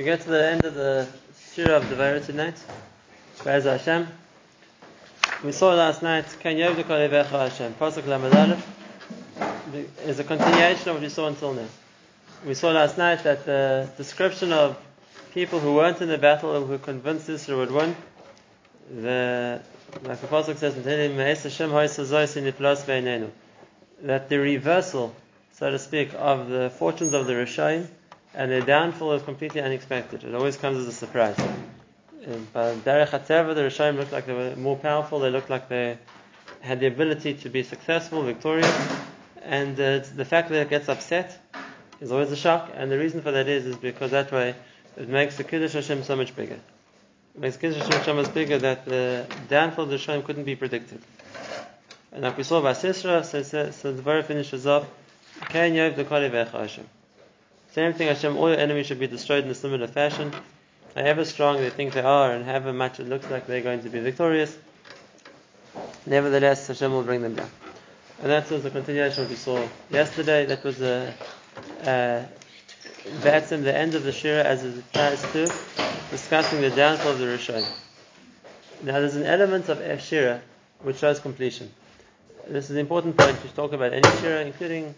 We get to the end of the Shira of the Torah tonight. Be'ez Hashem. We saw last night, Ken Yov Dekol Hashem. Pasuk Lamed is a continuation of what we saw until now. We saw last night that the description of people who weren't in the battle and who convinced Israel would win, the, like the Pasuk says that the reversal, so to speak, of the fortunes of the Rishayim and their downfall is completely unexpected. It always comes as a surprise. But Derech HaTeva, the Rishayim looked like they were more powerful, they looked like they had the ability to be successful, victorious, and uh, the fact that it gets upset is always a shock, and the reason for that is, is because that way it makes the Kiddush Hashem so much bigger. It makes Kiddush Hashem so much bigger that the downfall of the Rishayim couldn't be predicted. And like we saw by Sisra, so, so, so the very finishes Yov the Hashem. Same thing, Hashem, all your enemies should be destroyed in a similar fashion. However strong they think they are, and however much it looks like they're going to be victorious, nevertheless, Hashem will bring them down. And that was a continuation of what we saw yesterday. That was uh, a, a the end of the Shira as it applies to discussing the downfall of the Rishon. Now, there's an element of Shira which shows completion. This is an important point to talk about any Shira, including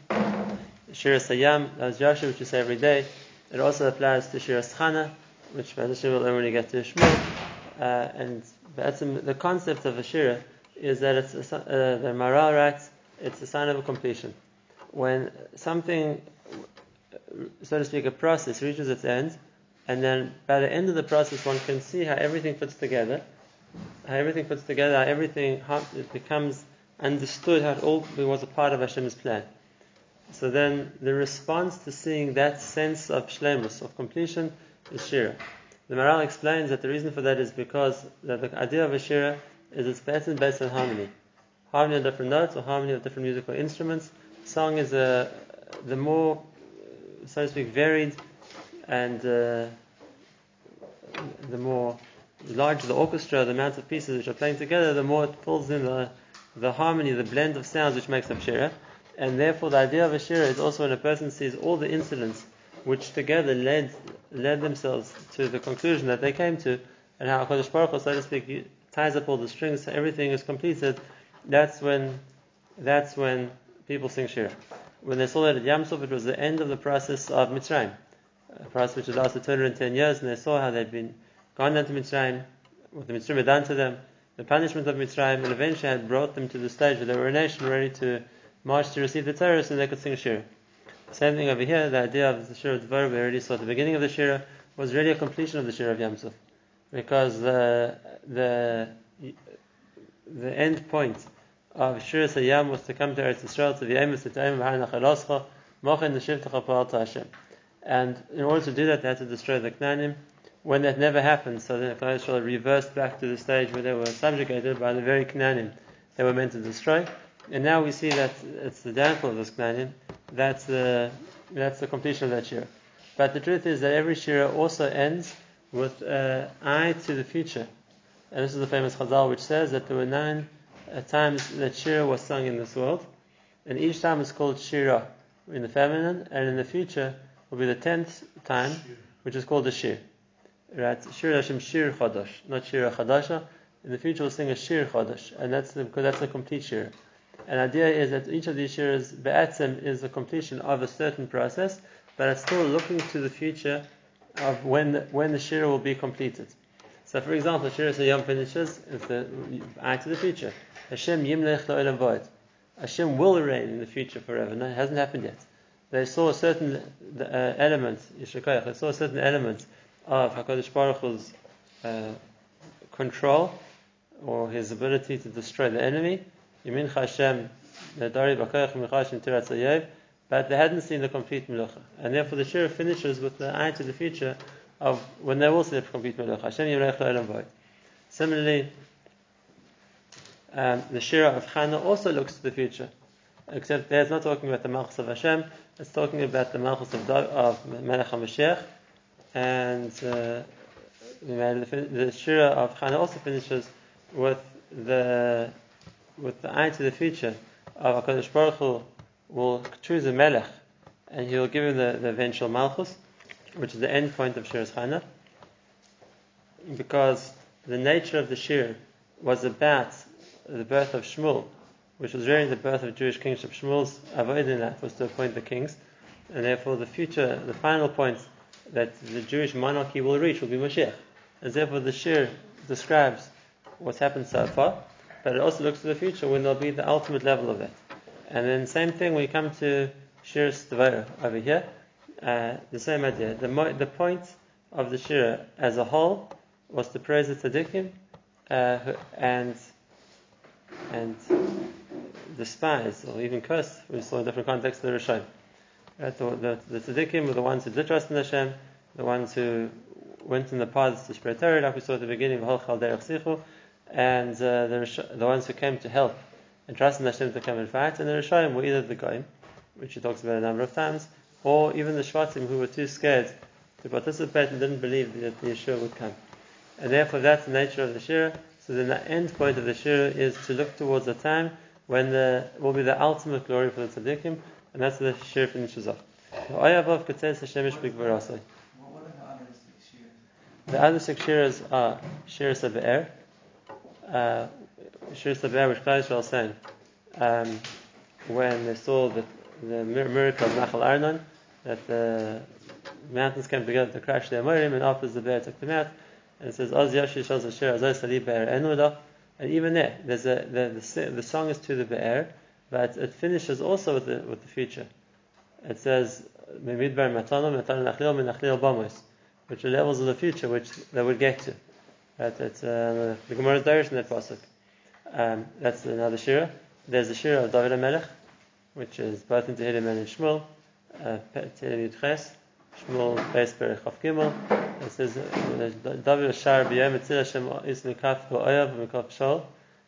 Shira Sayam, as Joshua, which you say every day. It also applies to Shira Schana, which Hashem will only get to Shmuel. Uh, and the concept of a Shira is that it's a, uh, the Maharal writes, it's a sign of a completion. When something, so to speak, a process reaches its end, and then by the end of the process, one can see how everything fits together, how everything fits together, how everything how it becomes understood, how it all was a part of Hashem's plan. So then the response to seeing that sense of shlemus, of completion, is shira. The Maharal explains that the reason for that is because the idea of a shira is it's based on harmony. Harmony of different notes or harmony of different musical instruments. Song is a, the more, so to speak, varied and uh, the more larger the orchestra, the amount of pieces which are playing together, the more it pulls in the, the harmony, the blend of sounds which makes up shira and therefore the idea of a shira is also when a person sees all the incidents which together led led themselves to the conclusion that they came to, and how Hakadosh Baruch Hu, so to speak, ties up all the strings, so everything is completed. That's when that's when people sing shira. When they saw that at Yamsuf, it was the end of the process of Mitzrayim, a process which had lasted 210 years, and they saw how they'd been gone down to Mitzrayim, what the Mitzrayim had done to them, the punishment of Mitzrayim, and eventually had brought them to the stage where they were a nation ready to march to receive the Torah so they could sing Shira. Same thing over here, the idea of the Shira of Dvar, we already saw at the beginning of the Shira, was really a completion of the Shira of Yamsuf. Because the, the, the end point of Shira Sayyam was to come to Eretz Yisrael, to the Emes, to Ta'im, Nachaloscha, Mochin, Neshivtecha, Pa'al Hashem. And in order to do that, they had to destroy the Knanim. When that never happened, so then Klal Yisrael reversed back to the stage where they were subjugated by the very Knanim they were meant to destroy. And now we see that it's the downfall of this Knanim. That's the that's the completion of that shira. But the truth is that every shira also ends with an eye to the future. And this is the famous Chazal which says that there were nine uh, times that shira was sung in this world, and each time is called shira in the feminine, and in the future will be the tenth time, which is called the shir. Right? Shir Hashem Shir Chadash, not Shir Chadasha. In the future we'll sing a Shir Chadash, and that's the, because that's the complete shir. The idea is that each of these shiras, be'atzim, is the completion of a certain process, but it's still looking to the future of when the, when the shira will be completed. So, for example, Shira Sayyam finishes, it's the eye to the future. Hashem yimlech la'olam void. Hashem will reign in the future forever. No, it hasn't happened yet. They saw a certain uh, element, Yishakayach, they saw a certain element of HaKadosh Baruch Hu's uh, control or his ability to destroy the enemy, Hashem, but they hadn't seen the complete Melucha. And therefore the Shira finishes with the eye to the future of when they will see the complete Yirech Similarly, um, the Shira of Chana also looks to the future. Except there it's not talking about the Malchus of Hashem, it's talking about the Malchus of, of Melech HaMashiach. And uh, the, the Shira of Chana also finishes with the with the eye to the future of HaKadosh Baruch Hu will choose a melech and he will give him the, the eventual malchus. which is the end point of Shir's Chana, because the nature of the Shir was about the birth of Shmuel, which was really the birth of Jewish kingship. Shmuel's avoid that was to appoint the kings, and therefore the future, the final point that the Jewish monarchy will reach will be Mashiach. And therefore the Shir describes what's happened so far, but it also looks to the future when there'll be the ultimate level of that. And then same thing when you come to Shiras Devorah over here, uh, the same idea. The, mo- the point of the Shir as a whole was to praise the tzaddikim uh, and and despise or even curse. We saw in different contexts the Rishon. Right? The, the, the tzaddikim were the ones who did trust in Hashem, the ones who went in the paths to spread Torah, like we saw at the beginning of Hol Chal and uh, the, the ones who came to help and trust in Hashem to come and fight, and the Rishayim were either the Goyim, which he talks about a number of times, or even the Shvatim who were too scared to participate and didn't believe that the Yeshua would come. And therefore that's the nature of the Shira. So then the end point of the Shira is to look towards a time when the will be the ultimate glory for the tzaddikim, and that's the Shira finishes off. The other six shiras are shiras of uh, air which Klal Yisrael sang um, when they saw the, the miracle of Nachal Arnon, that the mountains came together to crash the Morim, and after the bear took them out, and it says, Oz Yashi Shaz Asher Azay Sali Be'er Enuda, and even there, there's a, the, the, the song is to the Be'er, but it finishes also with the, with the future. It says, Memidbar Matanom, Matanom Nachlil, Menachlil Bamos which are levels of the future which they would get to. Right? That's uh, the Gemara's Darish in that pasuk. Um, that's another shira. There's the shira of David Melech, which is both in Tehillim and in Shmuel. Uh, Tehillim Yudches, Shmuel Beis Berich of Gimel. It says uh, David Shar B'Yom Etzil Hashem Is Mikaf B'Oyav Mikaf Shol.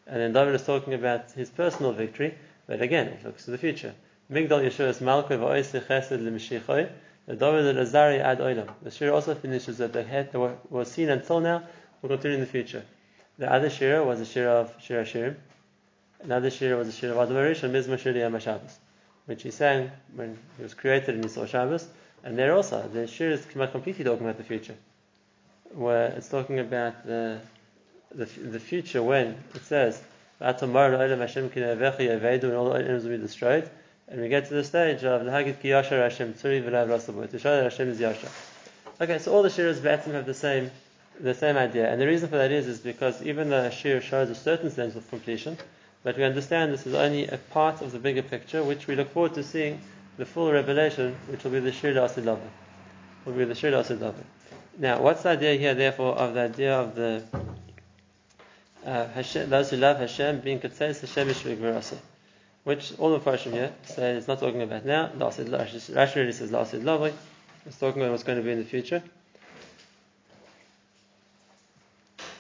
And then David is talking about his personal victory, but again, it looks to the future. Migdal Yeshua is Malkov Oisli Chesed L'Mashiachoi. The David al-Azari ad Oilam. The shira also finishes that the head that was seen until now will continue in the future. The other shir was the shir of Shir Hashirim. Another shir was the shir of Advarish and Mizma Shir Yom Shabbos, which he sang when he was created and he saw Shabbos. And there also, the shir is completely talking about the future, where it's talking about the the, the future when it says, and all the items will be destroyed. And we get to the stage of Lahagid Ki Yashar Hashem Tzuri V'Lav to show that Hashem is Yashar. Okay, so all the shiras Batim have the same the same idea. And the reason for that is is because even though a shows a certain sense of completion, but we understand this is only a part of the bigger picture, which we look forward to seeing the full revelation, which will be the shir Asid Will be the shir Asid Now, what's the idea here, therefore, of the idea of the uh, Hashem, those who love Hashem being Ketzeis Hashem Yishvig which all the Farshim here say it's not talking about now. Rashi really says Lasid Lavoi. It's talking about what's going to be in the future.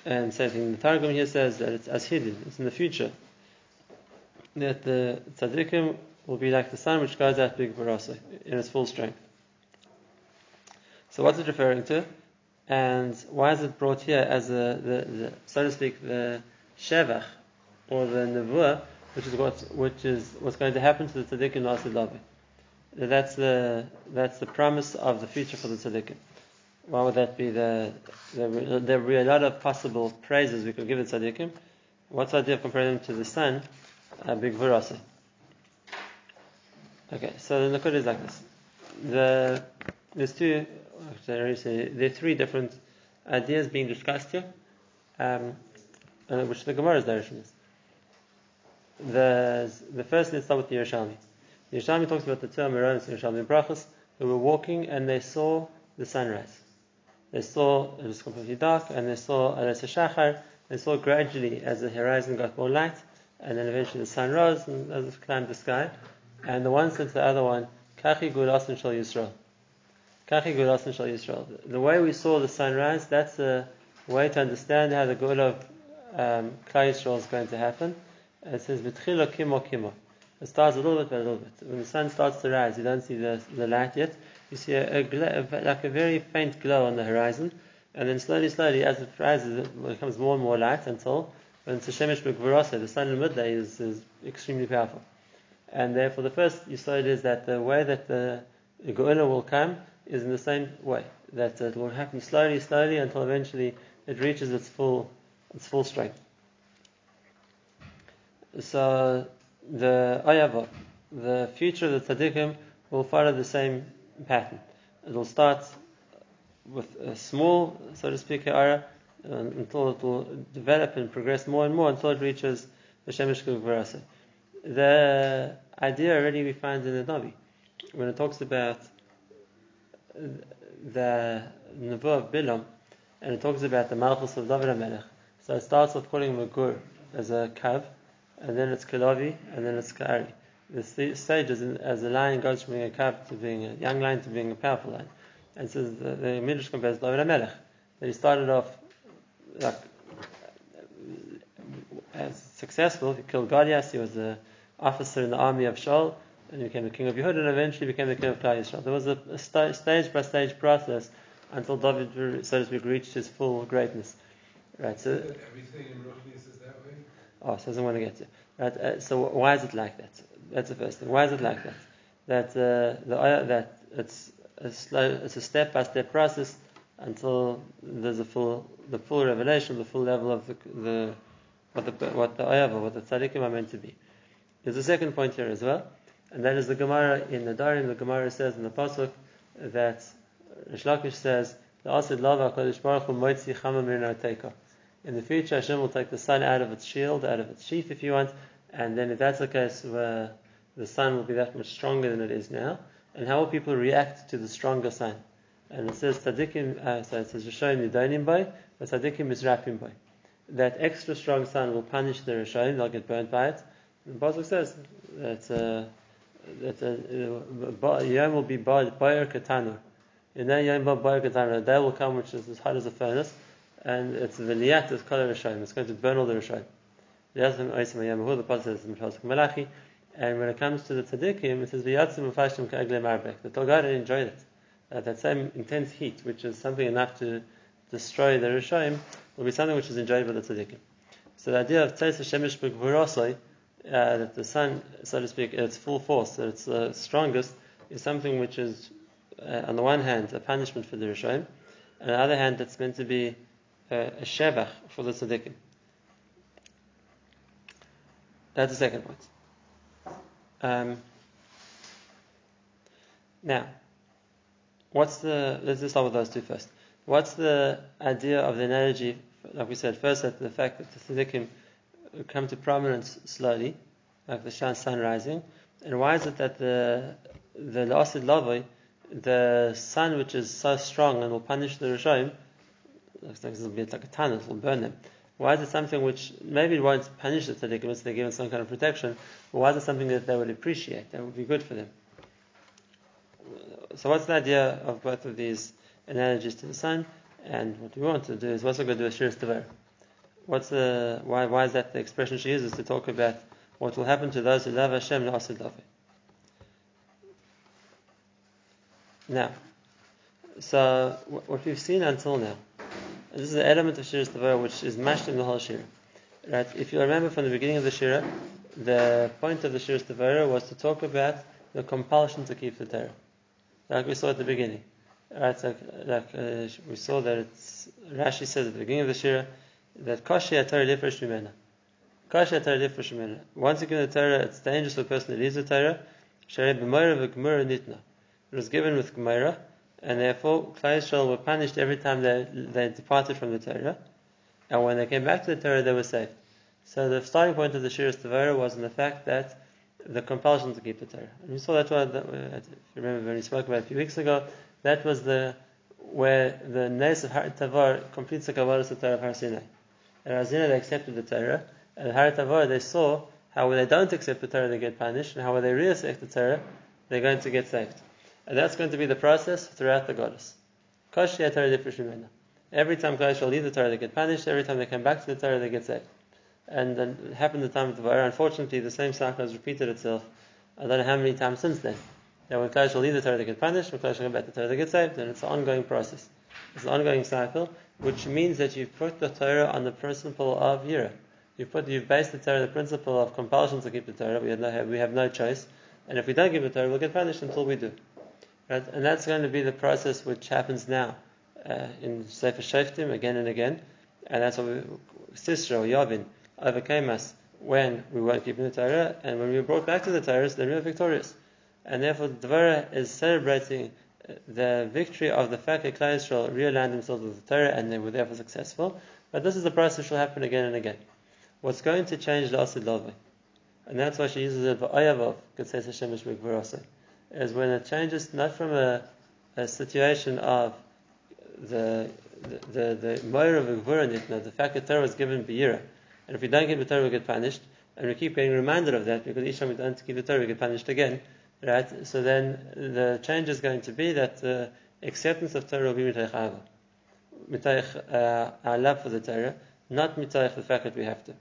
And same thing, the Targum here says that it's as hidden, it's in the future. That the tzaddikim will be like the sun which goes out big barasa in its full strength. So what's it referring to? And why is it brought here as a, the, the so to speak, the shevach or the nevuah which is what which is what's going to happen to the tzaddikim Lavi. That's the that's the promise of the future for the tzaddikim. Why would that be? The, the there would be a lot of possible praises we could give the tzaddikim. What's the idea of comparing them to the sun? Uh, big virasa. Okay, so the Nakud is like this. The there's two. Actually, there are three different ideas being discussed here, um, uh, which the Gemara is direction is the the first let's start with the Yerushalmi. The Yerushalmi talks about the two Amironis, Yerushalmi Brachas, who were walking and they saw the sunrise. They saw it was completely dark, and they saw Alas Shachar. They saw gradually as the horizon got more light, and then eventually the sun rose and as it climbed the sky. And the one said to the other one, Kachi Gulasin Shal Yisrael. Kachi Gulasin Shal Yisrael. The way we saw the sunrise, that's a way to understand how the Gula of um, Klal Yisrael is going to happen it says v'tchila kimo kimo. It starts a little bit by a little bit. When the sun starts to rise, you don't see the, the light yet. You see a, a like a very faint glow on the horizon, and then slowly, slowly, as it rises, it becomes more and more light until when shemesh the sun in midday is, is extremely powerful. And therefore, the first you saw it is that the way that the Geula will come is in the same way. that it will happen slowly, slowly until eventually it reaches its full, its full strength. So the ayava, the future of the tzaddikim will follow the same pattern. It will start with a small, so to speak, ayah, until it will develop and progress more and more until it reaches the Shemesh Gvarasa. The idea already we find in the Navi when it talks about the Nebuah of Bilam and it talks about the Malchus of David HaMelech. So it starts off calling him a gur as a kav, and then it's kalavi, and then it's ka'ari. The stages as a lion goes from being a kav to being a young lion to being a powerful lion. And so the, the Midrash compares David HaMelech, that he started off like as successful. He killed Goliath. He was an officer in the army of Shaul, and he became the king of Yehuda, and eventually became the king of Klal Yisrael. There was a, a st- stage by stage process until David, so to speak, reached his full greatness. Right. So everything in Ruchnius is that way. Oh, so doesn't want to get to. Right. Uh, so why is it like that? That's the first thing. Why is it like that? That uh, the that it's a slow, it's a step by step process until there's a full, the full revelation, the full level of the, the what the what the ayava, what the tzaddikim are meant to be. There's a second point here as well, and that is the Gemara in Nedarim. The Gemara says in the pasuk that Rish Lakish says the Asid Lava Kodesh Baruch Moitzi Chama In the future, Hashem will take the sun out of its shield, out of its sheath, if you want, and then if that's the case, where the sun will be that much stronger than it is now, and how will people react to the stronger sun? And it says tzaddikim, uh, so it says Rishonim Nidonim by, but tzaddikim is rapim by. That extra strong sun will punish the Rishonim; they'll get burnt by it. And the pasuk says that uh, that uh, Yom will be Bayer Katanu. And then Yom Katanu, a day will come which is as hot as a furnace, and it's the Niyat is Kol Rishonim. It's going to burn all the Rishonim. The Malachi. And when it comes to the tzaddikim, it says v'yatzim ka'egle marbek. The Tolgada enjoyed it. Uh, that same intense heat, which is something enough to destroy the Rishoim, will be something which is enjoyed by the tzaddikim. So the idea of Tzais Shemesh B'Gvurosoi, uh, that the sun, so to speak, at its full force, that it's the strongest, is something which is, uh, on the one hand, a punishment for the Rishoim, and on the other hand, it's meant to be a, a shevach for the tzaddikim. That's the second point. Um, now, what's the? Let's just start with those two first. What's the idea of the analogy? Like we said, first that the fact that the tzaddikim come to prominence slowly, like the sun rising, and why is it that the the lasid lavoi, the sun which is so strong and will punish the rishonim, looks like it'll be like a tunnel, it will burn them. Why is it something which maybe it won't punish the tzaddikim, it's they're given some kind of protection, but why is it something that they would appreciate, that would be good for them? So what's the idea of both of these analogies to the sun? And what we want to do is what's going to do a Shiras Devorah? What's the why why is that the expression she uses to talk about what will happen to those who love Hashem la'asid love Now, so what we've seen until now and this is an element of Shiras Torah which is mashed in the whole Shira. Right? If you remember from the beginning of the Shira, the point of the Shiras Torah was to talk about the compulsion to keep the Torah. Like we saw at the beginning. Right? Like, like uh, we saw that it's, Rashi says at the beginning of the Shira that Kashi Torah differs Mimena. Kashi Torah. Once you give the Torah, it's dangerous for the person that leaves the Torah. Sharei b'moira v'gmura nitna. It was given with Gemara, and therefore Klal were punished every time they, they departed from the Torah, and when they came back to the Torah, they were saved. So the starting point of the Shiras Devorah was in the fact that the compulsion to keep the Torah. And we saw that one, that, uh, if you remember when we spoke about a few weeks ago, that was the where the Nes of Har Tavor completes the Kabbalah of Torah of Har Sinai. At Har Sinai they accepted the Torah, and at Har Tavor they saw how when they don't accept the Torah they get punished, and how when they reaccept the Torah they're going to get saved. And that's going to be the process throughout the goddess. Every time Klal Yisrael leave the Torah, they get punished. Every time they come back to the Torah, they get saved. And then happened the time of the Vayra. Unfortunately, the same cycle has repeated itself. I don't know how many times since then. That when Klal Yisrael leave the Torah, they get punished. When Klal Yisrael come back to the Torah, they get saved. And it's an ongoing process. It's an ongoing cycle, which means that you've put the Torah on the principle of Yira. You've put, you've based the Torah on the principle of compulsion to keep the Torah. We have no, we have no choice. And if we don't give the Torah, we'll get punished until we do. Right? And that's going to be the process which happens now uh, in Sefer Shoftim again and again. And that's what we, Sisra or Yavin overcame us when we weren't keeping the Torah, and when we were brought back to the Torah, then we were victorious. And therefore, the Dvara is celebrating uh, the victory of the fact that Klal Yisrael realigned themselves with the Torah and they were therefore successful. But this is the process which will happen again and again. What's going to change the Asid Lavai? And that's why she uses it for Ayavov, says Hashem is when it changes not from a, a situation of the the the, Moira of Gvura the fact that Torah was given Beira, and if we don't give the Torah, we get punished, and we keep getting reminded of that because each time we don't give the Torah, we get punished again, right? So then the change is going to be that the acceptance of Torah will be Mitaych Mitaych uh, our love for the Torah, not Mitaych the fact that we have to.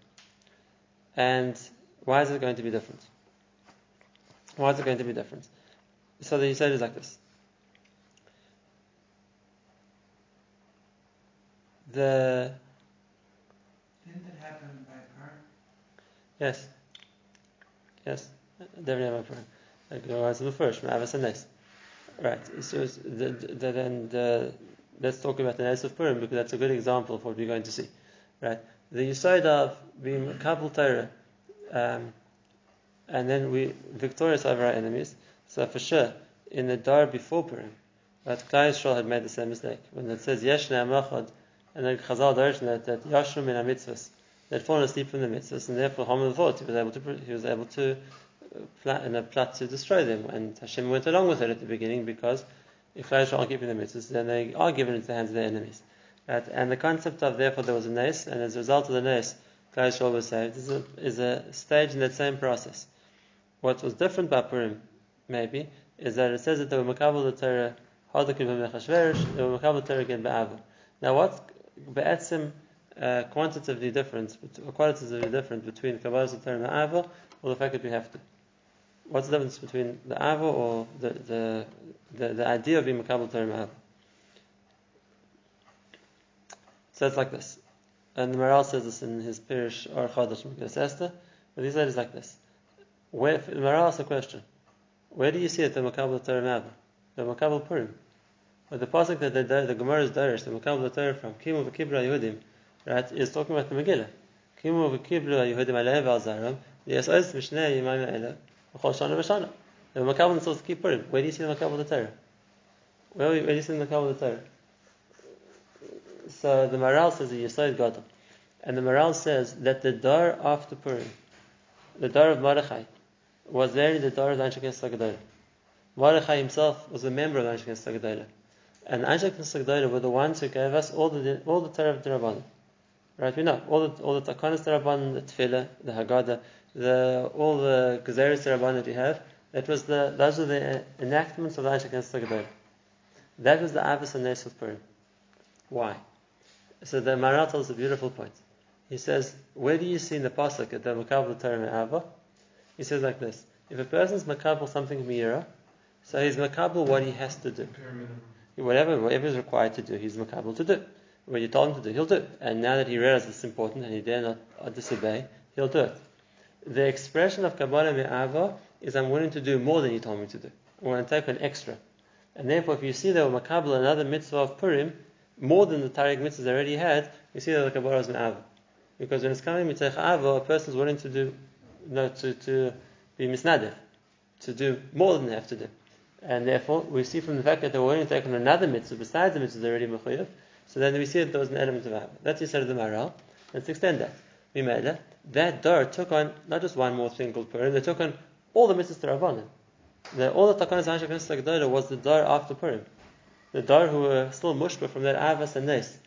And why is it going to be different? Why is it going to be different? So the Yisrael is like this. The Didn't it happen by Purim? yes, yes, definitely a Purim. Like the was the first Avos and Nes. Right. So the, the, then the, let's talk about the Nes of Purim because that's a good example of what we're going to see. Right. The Yisrael of being Kabul Torah, um, and then we victorious over our enemies. So for sure, in the Dar before Purim, that Klal Yisrael had made the same mistake when it says Yesh Machad, and then Chazal Darsh that that Yashrum min mitzvahs, they'd fallen asleep from the mitzvahs, and therefore Haman thought he was able to he was able to uh, plot in a plot to destroy them, and Hashem went along with it at the beginning because if Klal Yisrael are keeping the mitzvahs, then they are given into the hands of their enemies. Right? And the concept of therefore there was a nes, and as a result of the nes, Klal Yisrael was saved, is a, is a stage in that same process. What was different about Purim maybe, is that it says that they were makabel the Torah hadakim b'mechashverish, they were makabel the Torah again ba'ava. Now what's be'etzim uh, quantitatively different, or qualitatively different between kabbalah the Torah and ava, or the fact that we have to? What's the difference between the ava or the the, the, the idea of being makabel Torah and? So it's like this. And the Maharal says this in his Pirish or Megillas Esther, but he said it's like this. Where, the Maharal asks a question. Where do you see it, the Makabal Torah Mabba? The Makabal Purim. But the pasuk that the, the is Darish, the Makabal Torah from Kimu v'Kibra Yehudim, right, is talking about the Megillah. Kimu v'Kibra Yehudim Alev al Zaram, Yes Ois Mishnei Yimayim Ela, V'chol Shana V'Shana. The Makabal themselves keep Purim. Where do you see the Makabal Torah? Where, where do you see the Makabal Torah? So the Maharal says the Yesod Gadol. And the Maharal says that the Dar after Purim, the Dar of Mordechai, was there in the Dar of the Anshe Knesset Hagdolah. Mordechai himself was a member of the Anshe Knesset. And the Anshe Knesset were the ones who gave us all the all the Torah of the Rabban. Right, we know all the all the Takanas Rabban, the Tefillah, the Haggadah, the all the Gezeres Rabban that we have. That was the those were the enactments of the Anshe Knesset. That was the Avos and Nes Purim. Why? So the Maharal tells a beautiful point. He says, where do you see in the pasuk at the Makabel Torah Ava? He says like this: If a person's makabel something mira, so he's makabel what he has to do. Whatever whatever is required to do, he's makabel to do. What you told him to do, he'll do. And now that he realizes it's important and he dare not disobey, he'll do it. The expression of Kabbalah Me'ava is I'm willing to do more than you told me to do. I want to take an extra. And therefore, if you see that Makabal another mitzvah of Purim, more than the Tariq mitzvahs already had, you see that the Kabbalah is Me'ava. Because when it's coming Mitzvah a person is willing to do, no, to, to be misnadev, to do more than they have to do. And therefore, we see from the fact that they were willing to take on another mitzvah besides the mitzvah they're already mechuyev, so then we see that there was an element of Ava. That's the side of the Maharal. Let's extend that. We made that. That Dar took on not just one more thing called Purim, they took on all the mitzvahs to Rabbanan. The, all the Takanas Hashak Knesset was the Dar after Purim. The Dar who were still mushba from that Avas and Nes,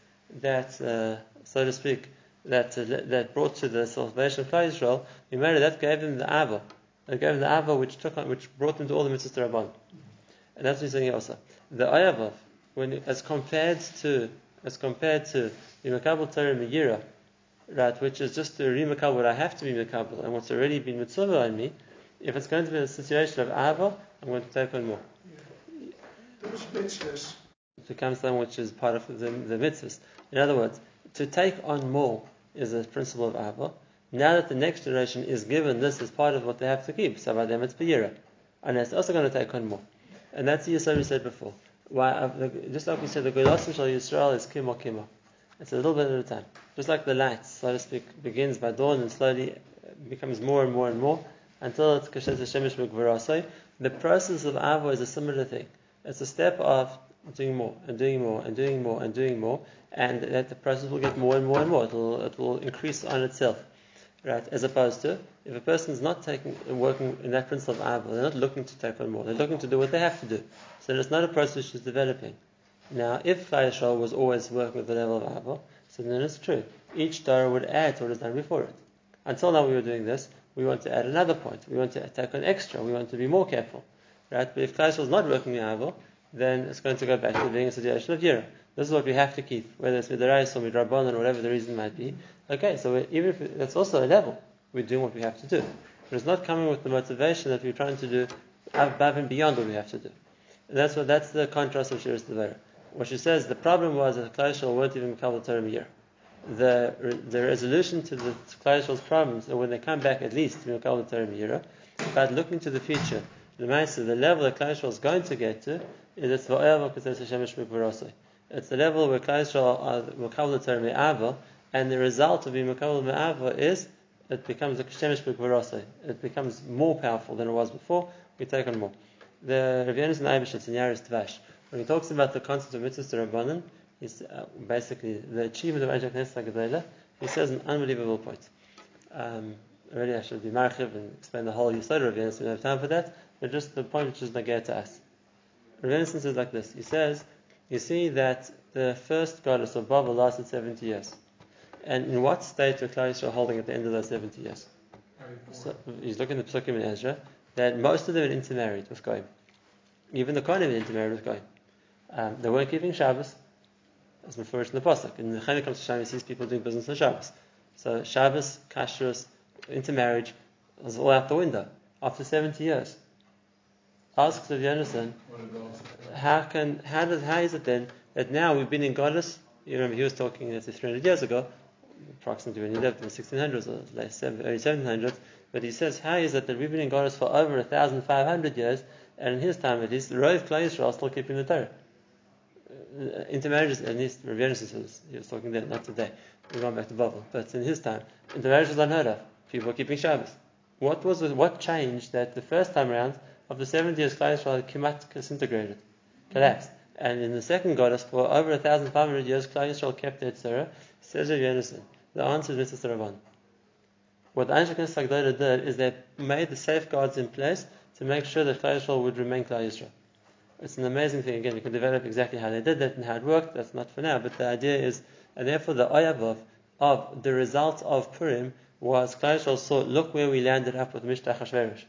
that, uh, so to speak, that uh, that brought to the salvation of Klal Israel, we made it, that gave them the Ava. That gave them the Ava which took on, which brought them to all the mitzvahs to Rabbanan. And that's what he's saying here also. The Ayavav, when as compared to as compared to the Makabal Torah Megira, right, which is just to remakabel what I have to be makabel and what's already been mitzvah on me, if it's going to be a situation of ava, I'm going to take on more. Mitzvahs, It becomes something which is part of the, the mitzvahs. In other words, to take on more is a principle of ava. Now that the next generation is given this as part of what they have to keep, so by them it's biyira. And it's also going to take on more. And that's the Yisrael we said before. Why, uh, just like we said, the Golasim Shal Yisrael is kimo kimo. It's a little bit at a time. Just like the light, so to speak, begins by dawn and slowly becomes more and more and more until it's Kashet Mikvarasai. The process of Avo is a similar thing. It's a step of doing more and doing more and doing more and doing more, and that the process will get more and more and more. It will, it will increase on itself. Right? As opposed to if a person is not taking working in that principle of Avo, they're not looking to take on more. They're looking to do what they have to do. So it's not a process which is developing. Now, if Chayashal was always working with the level of Avo, so then it's true. Each Torah would add to what is done before it. Until now we were doing this, we want to add another point. We want to attack on extra. We want to be more careful. Right? But if Chayashal is not working in Avo, then it's going to go back to being a situation of Yira. This is what we have to keep, whether it's Midarais or Midrabanan or whatever the reason might be. Okay, so even if that's also a level, we're doing what we have to do. But it's not coming with the motivation that we're trying to do above and beyond what we have to do. And that's what that's the contrast of Shiras Devorah. What she says, the problem was that Klai won't even Kabbalah Torah year. The, the resolution to the Klai problems, when they come back at least to Kabbalah Torah Yira, about looking to the future, the Maisa, the level that Klai is going to get to, is it's It's the level where Klai are Kabbalah Torah and the result of being Makabal Me'ava is it becomes a Shemesh B'Kvarosai. It becomes more powerful than it was before. We take on more. The Rav Yonis Naibish, it's in Yaaros Dvash. When he talks about the concept of mitzvah Rabbanan, he's uh, basically the achievement of Ajak Gedela, he says an unbelievable point. Um, already I should be marchiv and explain the whole Yisod of Yonis, we don't have time for that, but just the point which is Nagaya to us. Yonis says like this, he says, you see that the first goddess of Babel lasted 70 years. And in what state were Klal Yisrael holding at the end of those 70 years? So, he's looking at the Psukim in Ezra, that most of them had intermarried with Goyim. Even the Kohanim had intermarried with Goyim. Um, they weren't keeping Shabbos, as referred in the Pasuk. And the Chayim comes to Shabbos, he sees people doing business on Shabbos. So Shabbos, Kashrus, intermarriage was all out the window after 70 years. Asks Rav Yonason, how can how does how is it then that now we've been in Goddess? You remember he was talking let's 300 years ago, approximately when he lived in the 1600s or late early 1700s. But he says, how is it that we've been in Goddess for over 1,500 years, and in his time at least, the Rov Klal Yisrael still keeping the Torah? Uh, intermarriages, at least Rav was, he was talking then, not today. We're going back to Babel. But in his time, intermarriage was unheard of. People were keeping Shabbos. What was what changed that the first time around of the 70 years Klal Yisrael had disintegrated, collapsed? And in the second goddess, for over 1,500 years, Klal Yisrael kept their Tzara. Says Rav Yonason, the answer is Mitzvah Rabban. What the Anshe Sagdara did is they made the safeguards in place to make sure that Klal Yisrael would remain Klal Yisrael. It's an amazing thing. Again, we can develop exactly how they did that and how it worked. That's not for now. But the idea is, and therefore the Oyabov of the result of Purim was Klal Yisrael saw, look where we landed up with Mishtach Hashverish.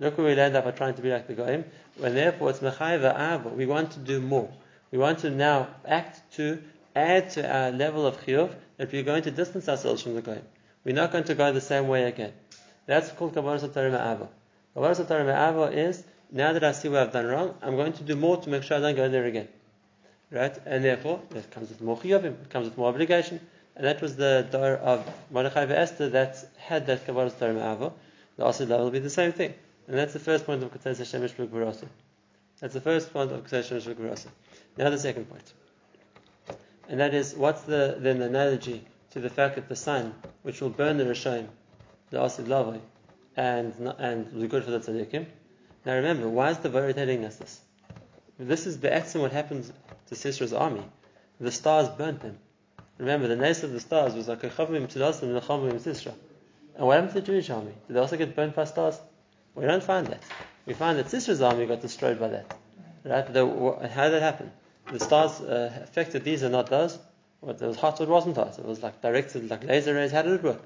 Look where we landed up by trying to be like the Goyim. And therefore it's Mechayva Ava. We want to do more. We want to now act to add to our level of chiyuv that we're going to distance ourselves from the Goyim. We're not going to go the same way again. That's called Kabbalah Satar Ma'ava. Kabbalah Satar Ma'ava is, now that I see what I've done wrong, I'm going to do more to make sure I don't go there again. Right? And therefore, that comes with more chiyuvim, it comes with more obligation. And that was the door of Mordechai Esther that had that Kabbalah Satar Ma'ava. The Asid will be the same thing. And that's the first point of Ketes Hashem Ishbuk That's the first point of Ketes Hashem Ishbuk Now the second point. And that is, what's the then the analogy to the fact that the sun, which will burn the Rishayim, the Asid Lavai, and, and will be good for the Tzaddikim. Now remember, why is the Torah telling us this? This is the action what happens to Sisera's army. The stars burnt them. Remember, the name of the stars was like a chavim tzedasim and a chavim Sisra. And what happened to the Jewish army? Did they also get burnt by stars? We don't find that. We find that Sisra's army got destroyed by that. Right? The, how did that happen? The stars uh, affected these and not those. What was hot, it wasn't hot. It was like directed like laser rays. How did it work?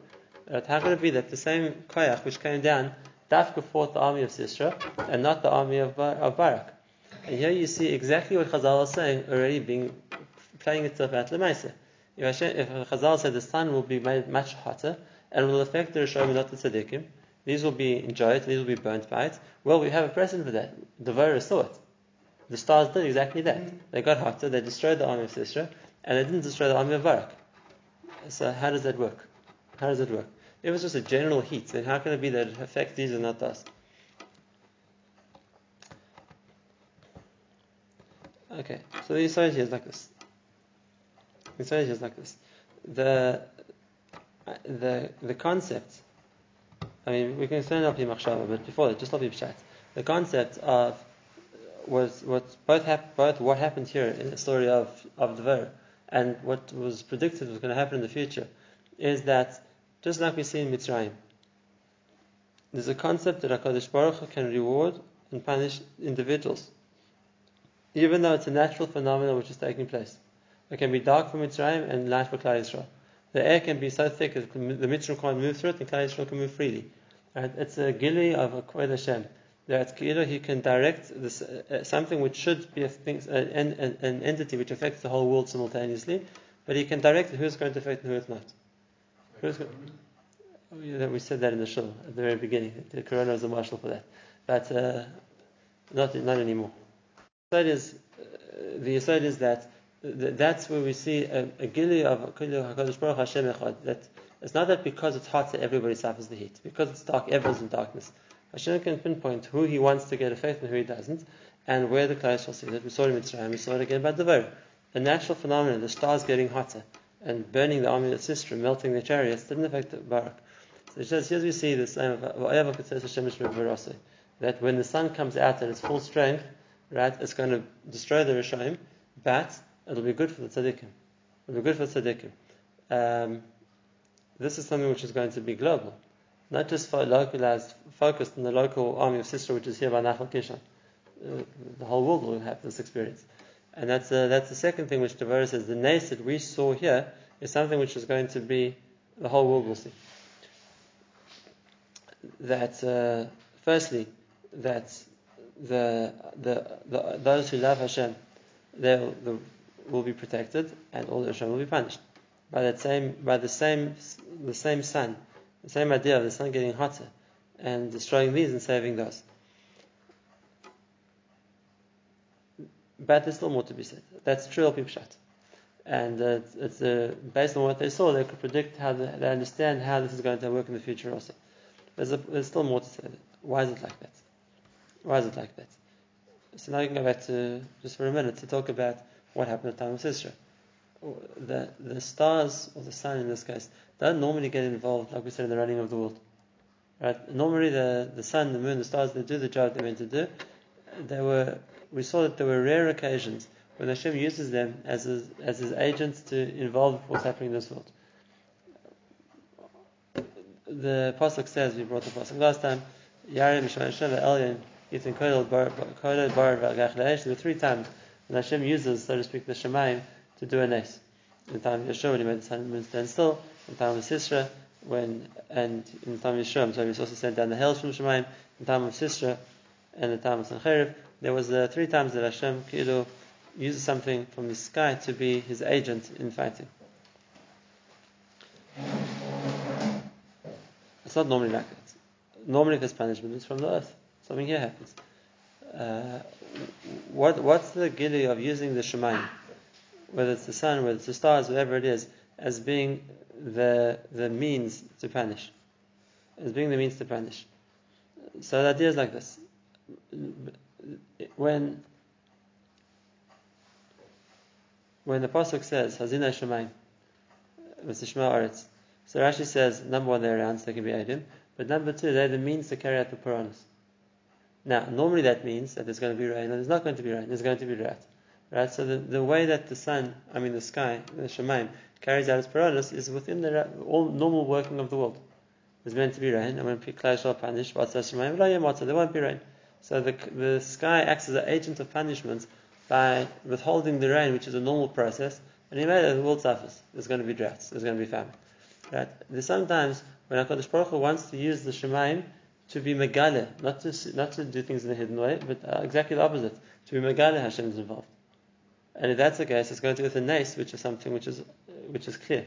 Right? How could it be that the same koyach which came down, Dafka fought the army of Sisra and not the army of, Bar- of Barak? And here you see exactly what Chazal is saying already being playing itself out Lemaisa. If, if Chazal said the sun will be made much hotter and will affect the Rishonim, not the Tzaddikim, these will be enjoyed, these will be burnt by it. Well, we have a precedent for that. The virus saw it. The stars did exactly that. They got hotter, they destroyed the army of Sisra, and they didn't destroy the army of Barak. So how does that work? How does it work? If it's just a general heat, then how can it be that it affects these and not us? Okay, so the Yisrael is like this. The Yisrael is like this. The the the concept. I mean, we can explain up machshava, but before that, just up chat. The concept of was what both hap- both what happened here in the story of of Devar and what was predicted was going to happen in the future is that just like we see in Mitzrayim, there's a concept that Hakadosh Baruch Hu can reward and punish individuals, even though it's a natural phenomenon which is taking place. It can be dark for Mitzrayim and light for Klal Yisrael. The air can be so thick that the Mitzrayim can't move through it, and Klal Yisrael can move freely. Right? It's a gili of a Kvod Hashem. That Kira, he can direct this, uh, something which should be thing, uh, an, an, an, entity which affects the whole world simultaneously, but he can direct who's going to affect and who's not. Who's going, oh, yeah, we said that in the show at the very beginning. The corona was a marshal for that, but uh, not not anymore. The is, uh, the aside is that that's where we see a, a gili of Hakadosh Baruch Hashem Echad. That it's not that because it's hot that everybody suffers the heat. Because it's dark, everyone's in darkness. Hashem can pinpoint who He wants to get a faith and who He doesn't, and where the Klal shall see that. We saw it in Mitzrayim. We saw it again by Devar. A natural phenomenon, the stars getting hotter and burning the army of Sisera, melting the chariots, didn't affect the Barak. So it says, here we see the uh, same that when the sun comes out at its full strength, right, it's going to destroy the Rishaim, but it'll be good for the tzaddikim. It'll be good for the tzaddikim. Um, this is something which is going to be global, not just for localized, focused on the local army of Sisera, which is here by Nachal Kishon. Uh, the whole world will have this experience. And that's, uh, that's the second thing which Devorah says. The nace that we saw here is something which is going to be, the whole world will see. That, uh, firstly, that the, the, the, those who love Hashem, they will be protected, and all the Hashem will be punished by that same by the same the same sun, the same idea of the sun getting hotter and destroying these and saving those. But there's still more to be said. That's true of Pipshat. And uh, it's, uh, based on what they saw, they could predict how the, they understand how this is going to work in the future also. There's, a, there's still more to say. Why is it like that? Why is it like that? So now you can go back to just for a minute to talk about what happened at the time of Sisera oh, the the stars or the sun in this case don't normally get involved, like we said, in the running of the world. Right? Normally, the the sun, the moon, the stars, they do the job they're meant to do. There were we saw that there were rare occasions when Hashem uses them as his, as his agents to involve what's happening in this world. The pasuk says we brought the pasuk last time. Yarim Elyon Bar Bar There were three times when Hashem uses, so to speak, the Shemaim to do a nes. In the time of Yeshua, when he made the sun and moon stand still. In the time of Sisra, when and in the time of Yeshua, so he was also sent down the hails from Shemaim. In the time of Sisra, and the time of Sancheriv, there was uh, three times that Hashem Kilu uses something from the sky to be his agent in fighting. It's not normally like that. Normally, there's punishment, it's from the earth. Something here happens. Uh, what what's the gili of using the Shemaim? whether it's the sun, whether it's the stars, whatever it is, as being the the means to punish. As being the means to punish. So the idea is like this. When when the Pasuk says, Hazina Shemaim, Shema Aretz, so Rashi says, number one, they're around, so they can be Adim, but number two, they're the means to carry out the Puranas. Now, normally that means that there's going to be rain, and there's not going to be rain, there's going to be drought. Right? So the, the way that the sun, I mean the sky, the Shemaim, carries out its piranhas is within the all normal working of the world. There's meant to be rain, and when Klai shall punish, there won't be rain. So the, the sky acts as an agent of punishment by withholding the rain, which is a normal process, and he made the world suffers. There's going to be droughts, there's going to be famine. Right? There's sometimes when HaKadosh Baruch Hu wants to use the Shemaim to be Megale, not to, not to do things in a hidden way, but uh, exactly the opposite. To be Megale, Hashem is involved. And if that's the case, it's going to be with a nace, which is something which is which is clear.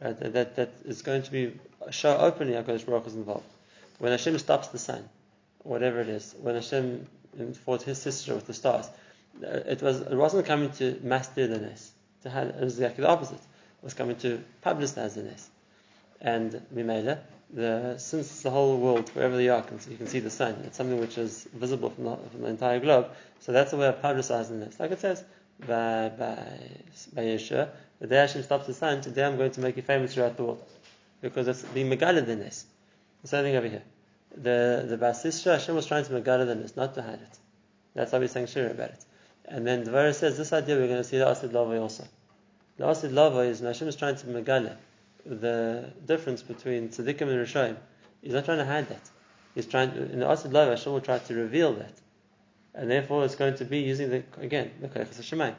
Right? That, that, that is going to be show openly HaKadosh Baruch is involved. When Hashem stops the sun, whatever it is, when Hashem fought his sister with the stars, uh, it was it wasn't coming to master the nace. It was exactly the opposite. It was coming to publicize the nace. And Mimela, the since the whole world, wherever you are, you can see the sun. It's something which is visible from the, from the entire globe. So that's a way of publicizing this. Like it says, by by by Yeshua, the day Hashem stops the sun, today I'm going to make you famous throughout the world. Because it's being Megala the Nes. The same thing over here. The the Basisra, Hashem was trying to Megala the Nes, not to hide it. That's how we're saying Shira about it. And then the verse says this idea we're going to see the Asid Lava also. The Asid Lava is Hashem is trying to Megala the difference between Tzaddikim and Rishoim. He's not trying to hide that. He's trying to, in the Asid Lava, Hashem will try to reveal that. And therefore it's going to be using the again the Koyachas Hashemayim.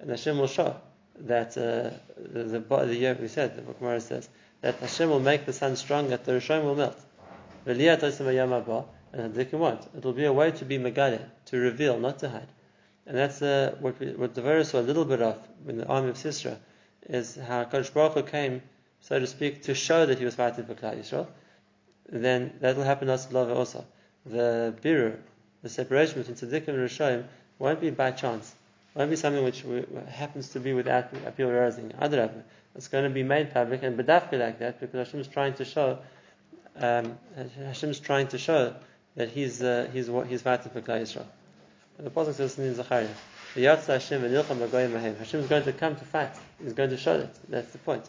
And Hashem will show that uh, the, the, year we said, the book Gemara says, that Hashem will make the sun strong, that the Rishon will melt. And the Tzaddikim won't. It will be a way to be Megale, to reveal, not to hide. And that's uh, what, we, what the verse saw a little bit of in the army of Sisra, is how Kadosh Baruch Hu came, so to speak, to show that he was fighting for Klal Yisrael. Then that will happen Lava also. The birur, the separation between Tzaddikim and Rishayim, won't be by chance. It won't be something which happens to be without people realizing. Other it's going to be made public and bedafka like that because Hashem is trying to show. Um, Hashem is trying to show that he's uh, he's he's fighting for Klal Yisrael. And the pasuk says in Zechariah, Hashem Hashem is going to come to fight. He's going to show that. That's the point.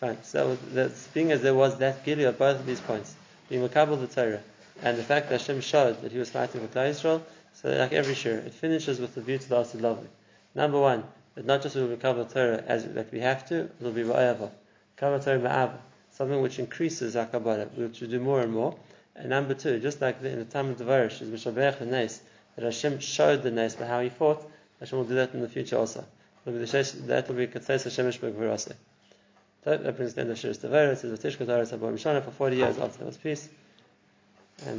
Fine. So the being as there was that gili of both of these points, being Makabal the Torah, and the fact that Hashem showed that he was fighting for Klal Yisrael, so like every shir, it finishes with the view to the Asid Lovely. Number one, that not just will be the Torah as that we have to, it will be Ba'ayava. Kabbalah Torah Ma'ava. Something which increases our Kabbalah, which we do more and more. And number two, just like in the time of the Varish, is Mishabech the Nes, that Hashem showed the Nes by how he fought, Hashem will do that in the future also. That will be Katzes Hashem Ishbek. That brings the end of Shiras Devorah. It says, V'tishka Torah Sabor Mishana for 40 years after there was peace. And